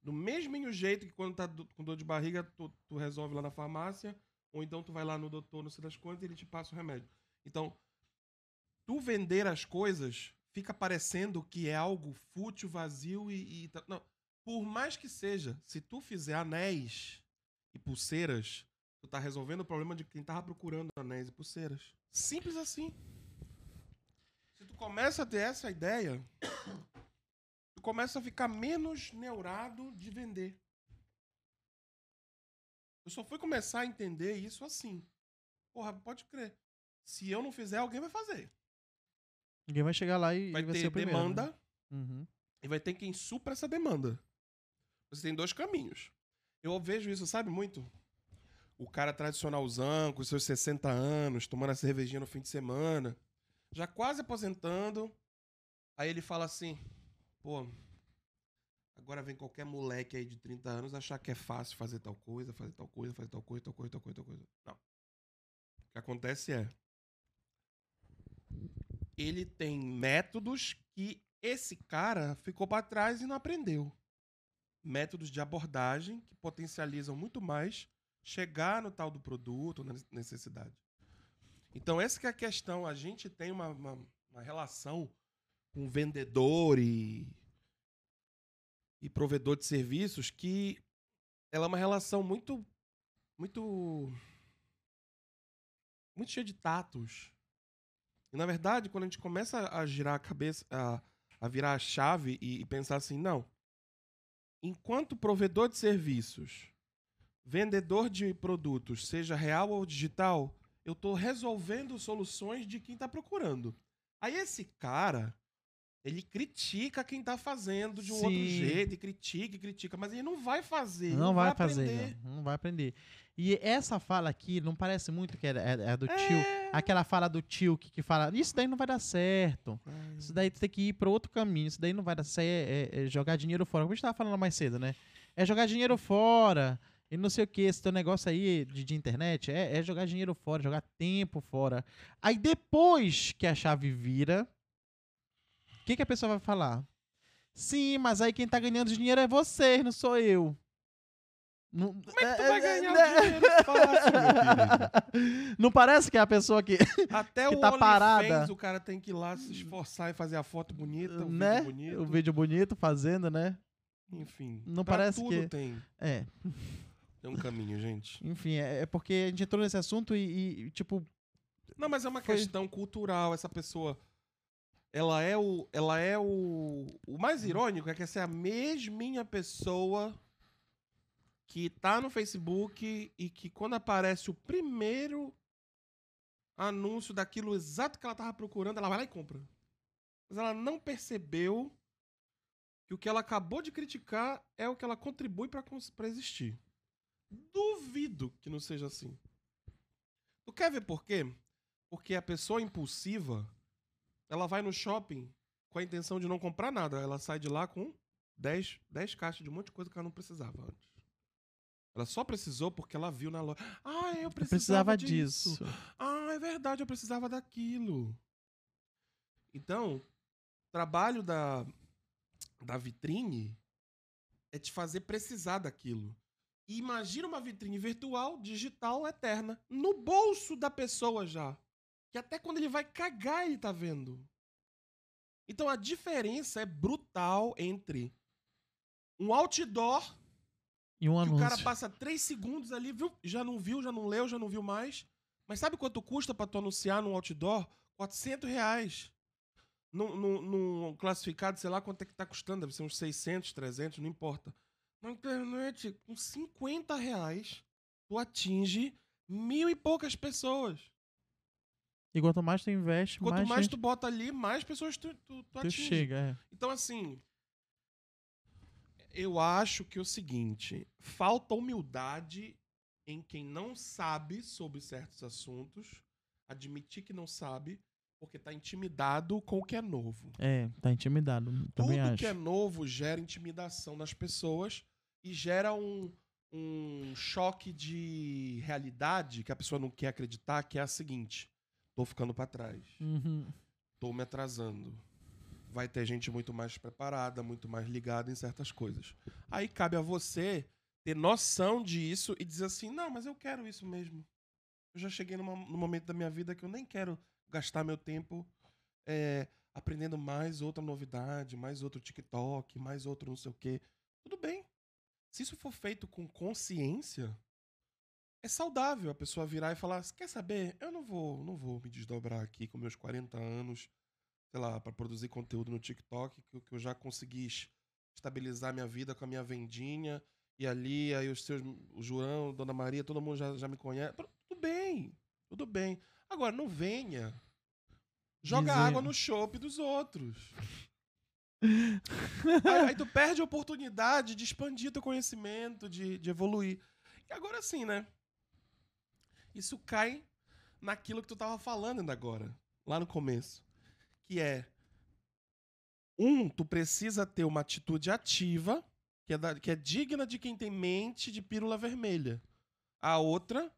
Do mesmo jeito que quando tá com dor de barriga, tu, tu resolve lá na farmácia, ou então tu vai lá no doutor, não sei das quantas, e ele te passa o remédio. Então, tu vender as coisas fica parecendo que é algo fútil, vazio e, e não. Por mais que seja, se tu fizer anéis e pulseiras, tu tá resolvendo o problema de quem tava procurando anéis e pulseiras. Simples assim. Se tu começa a ter essa ideia, tu começa a ficar menos neurado de vender. Eu só fui começar a entender isso assim. Porra, pode crer. Se eu não fizer, alguém vai fazer. Ninguém vai chegar lá e Vai vai ter primeiro. demanda né? Uhum. e vai ter quem supra essa demanda. Você tem dois caminhos. Eu vejo isso, sabe, muito? O cara tradicionalzão, com seus 60 anos, tomando a cervejinha no fim de semana, já quase aposentando. Aí ele fala assim: pô, agora vem qualquer moleque aí de 30 anos achar que é fácil fazer tal coisa, fazer tal coisa, fazer tal coisa, tal coisa, tal coisa, tal coisa. Não. O que acontece é. Ele tem métodos que esse cara ficou para trás e não aprendeu. Métodos de abordagem que potencializam muito mais chegar no tal do produto, na necessidade. Então, essa que é a questão. A gente tem uma, uma, uma relação com vendedor e, e provedor de serviços que ela é uma relação muito, muito, muito cheia de tatos. E, na verdade, quando a gente começa a girar a cabeça, a, a virar a chave e, e pensar assim, não. Enquanto provedor de serviços, vendedor de produtos, seja real ou digital, eu estou resolvendo soluções de quem está procurando. Aí esse cara, Ele critica quem tá fazendo de um outro Sim. jeito, e critica, e critica, mas ele não vai fazer. ele Não vai fazer, aprender. não, não vai aprender. E essa fala aqui não parece muito que é, é- é do tio. É. Aquela fala do tio que, que fala, isso daí não vai dar certo. Ai, Isso daí tu tem que ir para outro caminho. Isso daí não vai dar certo. É, é jogar dinheiro fora. Como a gente tava falando mais cedo, né? É jogar dinheiro fora. E não sei o que. Esse teu negócio aí de, de internet é, é jogar dinheiro fora, jogar tempo fora. Aí depois que a chave vira, o que, que a pessoa vai falar? Sim, mas aí quem tá ganhando dinheiro é você, não sou eu. Não, Como é que tu vai ganhar né? dinheiro fácil, meu querido? Não parece que é a pessoa que. Até Que o tá OnlyFans, parada. o cara tem que ir lá se esforçar e fazer a foto bonita, o né? vídeo bonito. O vídeo bonito fazendo, né? Enfim, Não parece tudo que- tem, É. tem um caminho, gente. Enfim, é, é porque a gente entrou nesse assunto e, e, tipo, Não, mas é uma Foi- questão cultural. Essa pessoa, ela é o, ela é o, o mais irônico é que essa é a mesminha pessoa que tá no Facebook e que quando aparece o primeiro anúncio daquilo exato que ela tava procurando, ela vai lá e compra. Mas ela não percebeu que o que ela acabou de criticar é o que ela contribui pra existir. Duvido que não seja assim. Tu quer ver por quê? Porque a pessoa impulsiva, ela vai no shopping com a intenção de não comprar nada. Ela sai de lá com 10, 10 caixas de um monte de coisa que ela não precisava antes. Ela só precisou porque ela viu na loja. Ah, eu eu precisava, precisava disso. disso. Ah, é verdade, eu precisava daquilo. Então, o trabalho da, da vitrine é te fazer precisar daquilo. E imagina uma vitrine virtual, digital, eterna, no bolso da pessoa já. Que até quando ele vai cagar, ele tá vendo. Então a diferença é brutal entre um outdoor E um que o cara anúncio. passa três segundos ali, viu? Já não viu, já não leu, já não viu mais. Mas sabe quanto custa pra tu anunciar num outdoor? 400 reais. Num, num- num classificado, sei lá quanto é que tá custando, deve ser uns 600, 300, não importa. Na internet, com 50 reais, tu atinge mil e poucas pessoas. E quanto mais tu investe, Quanto mais, mais, gente tu bota ali, mais pessoas tu, tu, tu tu atinge. chega. É. Então, assim, eu acho que é o seguinte: falta humildade em quem não sabe sobre certos assuntos, admitir que não sabe, porque tá intimidado com o que é novo. É, tá intimidado. Também Tudo acho. que é novo gera intimidação nas pessoas e gera um, um choque de realidade que a pessoa não quer acreditar, que é a seguinte: tô ficando pra trás Uhum. tô me atrasando. Vai ter gente muito mais preparada, muito mais ligada em certas coisas. Aí cabe a você ter noção disso e dizer assim: não, mas eu quero isso mesmo. Eu já cheguei numa, num momento da minha vida que eu nem quero gastar meu tempo é, aprendendo mais outra novidade, mais outro TikTok, mais outro não sei o quê. Tudo bem. Se isso for feito com consciência, é saudável a pessoa virar e falar: quer saber? Eu não vou, não vou me desdobrar aqui com meus 40 anos, sei lá, para produzir conteúdo no TikTok, que, eu- que eu já consegui es- estabilizar minha vida com a minha vendinha. E ali, aí os seus, o João, Dona Maria, todo mundo já, já me conhece. Tudo bem, tudo bem. Agora, não venha. Joga Dizer- água no chope dos outros. aí, aí tu perde a oportunidade de expandir teu conhecimento, de, de evoluir. E agora sim, né? Isso cai naquilo que tu tava falando ainda agora, lá no começo. Que é. Um, tu precisa ter uma atitude ativa, que é, da- que é digna de quem tem mente de pílula vermelha. A outra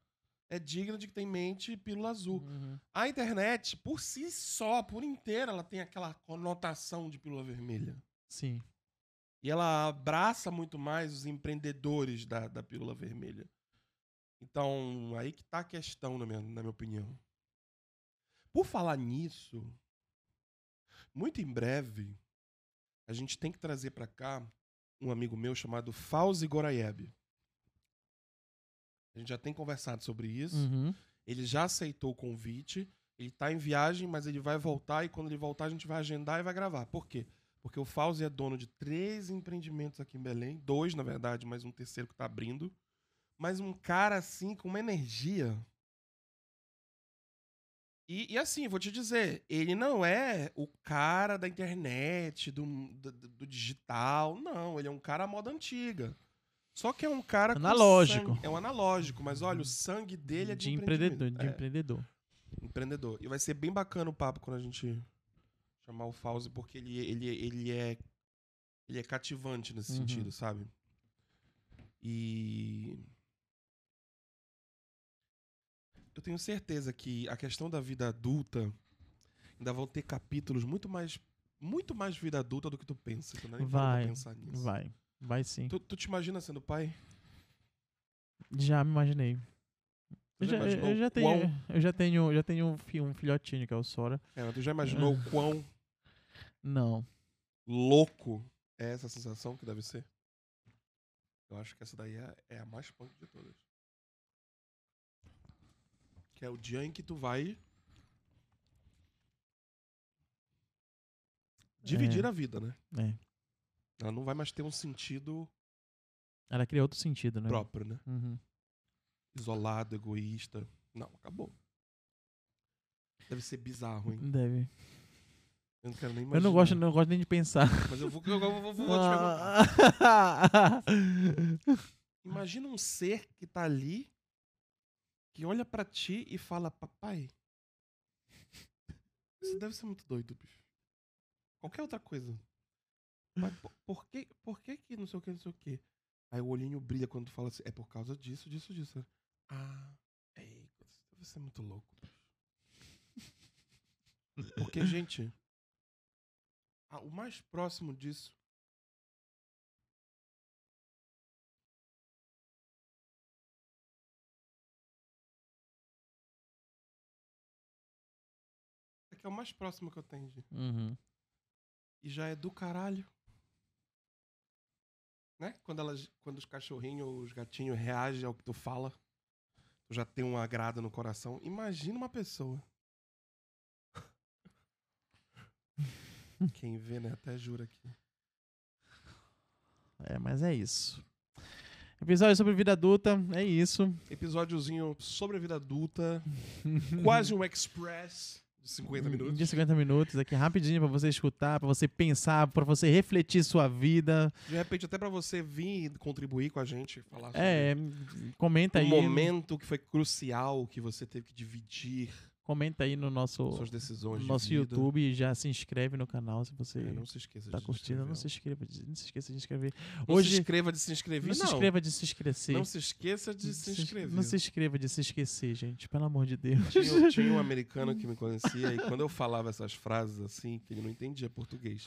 é digna de quem tem mente de pílula azul. Uhum. A internet, por si só, por inteira, ela tem aquela conotação de pílula vermelha. Sim. E ela abraça muito mais os empreendedores da, da pílula vermelha. Então, aí que tá a questão, na minha, na minha opinião. Por falar nisso, muito em breve, a gente tem que trazer pra cá um amigo meu chamado Fauzi Goraieb. A gente já tem conversado sobre isso. Uhum. Ele já aceitou o convite. Ele tá em viagem, mas ele vai voltar e quando ele voltar a gente vai agendar e vai gravar. Por quê? Porque o Fauzi é dono de três empreendimentos aqui em Belém, dois na verdade, mas um terceiro que tá abrindo. Mas um cara assim com uma energia E, e assim, vou te dizer, ele não é o cara da internet, do, do, do digital. Não, ele é um cara à moda antiga. Só que é um cara Analógico. sangue- É um analógico, mas olha, o sangue dele é de, de empreendedor, de É, empreendedor. empreendedor. E vai ser bem bacana o papo quando a gente chamar o Fauzi, porque ele, ele, ele é ele é cativante nesse Uhum. sentido, sabe? E eu tenho certeza que a questão da vida adulta ainda vão ter capítulos muito mais muito mais vida adulta do que tu pensa. Tu nem Vai, pensar nisso. vai, vai sim. Tu, tu te imagina sendo pai? Já me imaginei. Tu já eu já tenho, quão- eu já tenho, já tenho um, fi- um filhotinho que é o Sora. É, tu já imaginou o quão Não. louco é essa sensação que deve ser? Eu acho que essa daí é, é a mais punk de todas. Que é o dia em que tu vai dividir É. a vida, né? É. Ela não vai mais ter um sentido Ela cria outro sentido, né? próprio, né? Uhum. Isolado, egoísta. Não, acabou. Deve ser bizarro, hein? Deve. Eu não quero nem Eu imaginar. não gosto, não gosto nem de pensar. Mas eu vou, eu vou, vou- vou te perguntar. Ah. Imagina um ser que tá ali, que olha pra ti e fala, papai. Isso deve ser muito doido, bicho. Qualquer outra coisa. Pai, por, por que, por que que não sei o que, não sei o que? Aí o olhinho brilha quando tu fala assim, é por causa disso, disso, disso. Ah, ei, isso deve ser muito louco, bicho. Porque, gente, o mais próximo disso que é o mais próximo que eu tenho, gente. Uhum. E já é do caralho. Né? Quando, elas, quando os cachorrinhos, os gatinhos reagem ao que tu fala, tu já tem um agrado no coração. Imagina uma pessoa. Quem vê, né? Até jura aqui. É, mas é isso. Episódio sobre vida adulta, é isso. Episódiozinho sobre vida adulta. quase um express de 50 minutos. De 50 minutos aqui, rapidinho pra você escutar, pra você pensar, pra você refletir sua vida. De repente, até pra você vir contribuir com a gente, falar sobre É, comenta um aí. momento que foi crucial, que você teve que dividir Comenta aí no nosso, suas decisões no nosso. YouTube e já se inscreve no canal se você É, não se esqueça tá de curtindo. Não se inscreva, não se esqueça de inscrever. Não Hoje, se inscreva de se inscrever. não se inscreva de se inscrever. Não se esqueça de se inscrever. Não se inscreva de se esquecer, gente. Pelo amor de Deus. Tinha, tinha um americano que me conhecia e quando eu falava essas frases assim, que ele não entendia português.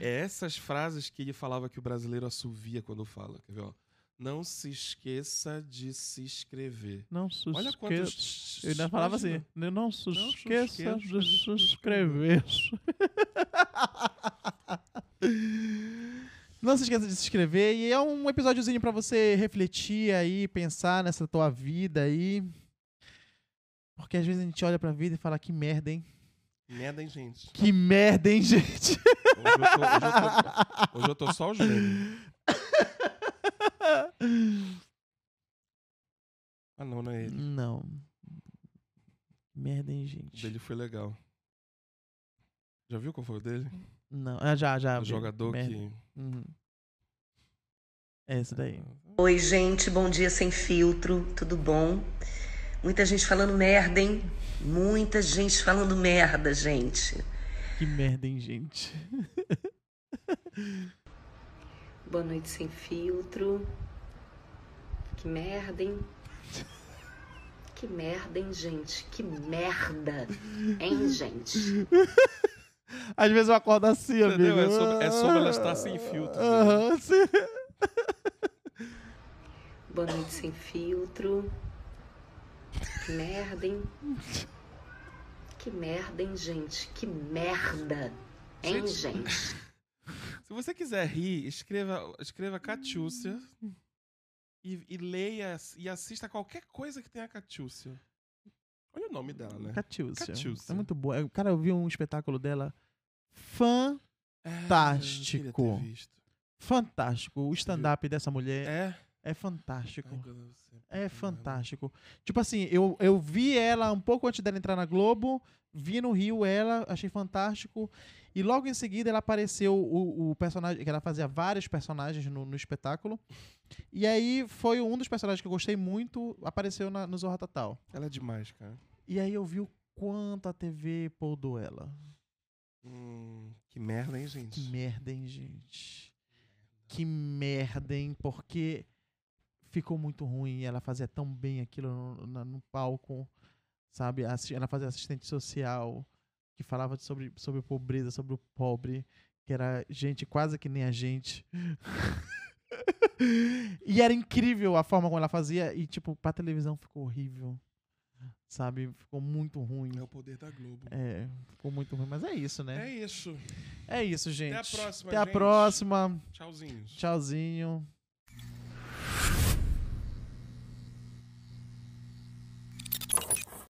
É essas frases que ele falava que o brasileiro assovia quando fala. Quer ver, ó? Não se esqueça de se inscrever. Não se Olha esqueça. quantos. Eu ainda falava assim, Imagina. não se se esqueça esqueça de se inscrever. Não se esqueça de se inscrever. E é um episódiozinho pra você refletir aí, pensar nessa tua vida aí. Porque às vezes a gente olha pra vida e fala, que merda, hein? Merda, hein, gente? Que merda, hein, gente? Hoje eu tô, hoje eu tô- hoje eu tô só os memes. Ah, não, não é ele. Não. Merda, hein, O gente? dele foi legal. Já viu qual foi o dele? Não. Ah, já, já. o vi. jogador Merda. que. Uhum. É esse daí. Oi, gente, bom dia sem filtro, tudo bom? Muita gente falando merda, hein? Muita gente falando merda, gente. Que merda, hein, gente? Boa noite sem filtro. Que merda, hein? Que merda, hein, gente? Que merda, hein, gente? Às vezes eu acordo assim, Entendeu? amigo. É sobre- é sobre ela estar sem filtro, Aham, sim. Boa noite sem filtro. Que merda, hein? Que merda, hein, gente? Que merda, hein, Gente. gente? Se você quiser rir, escreva, escreva Catiúcia e, e leia e assista qualquer coisa que tenha Catiúcia. Olha o nome dela, né? Catiúcia. Catiúcia. É muito boa. É, Cara, eu vi um espetáculo dela É, fantástico. eu queria ter visto. fantástico. O stand-up dessa mulher É, É fantástico. É fantástico. Tipo assim, eu, eu vi ela um pouco antes dela entrar na Globo, vi no Rio ela, achei fantástico. E logo em seguida ela apareceu o, o personagem, que ela fazia vários personagens no, no espetáculo. E aí foi um dos personagens que eu gostei muito, apareceu na, no Zorra Total. Ela é demais, cara. E aí eu vi o quanto a TV poldou ela. Hum, que merda, hein, Que gente? merda, hein, gente? Que merda, hein? Porque ficou muito ruim. Ela fazia tão bem aquilo no, na- no palco, sabe? Ela fazia assistente social, que falava sobre, sobre pobreza, sobre o pobre, que era gente quase que nem a gente. e era incrível a forma como ela fazia. E, tipo, pra televisão ficou horrível. Sabe? Ficou muito ruim. É o poder da Globo. É, ficou muito ruim. Mas é isso, né? É isso. É isso, gente. próxima, Até a gente. próxima. Tchauzinhos. Tchauzinho.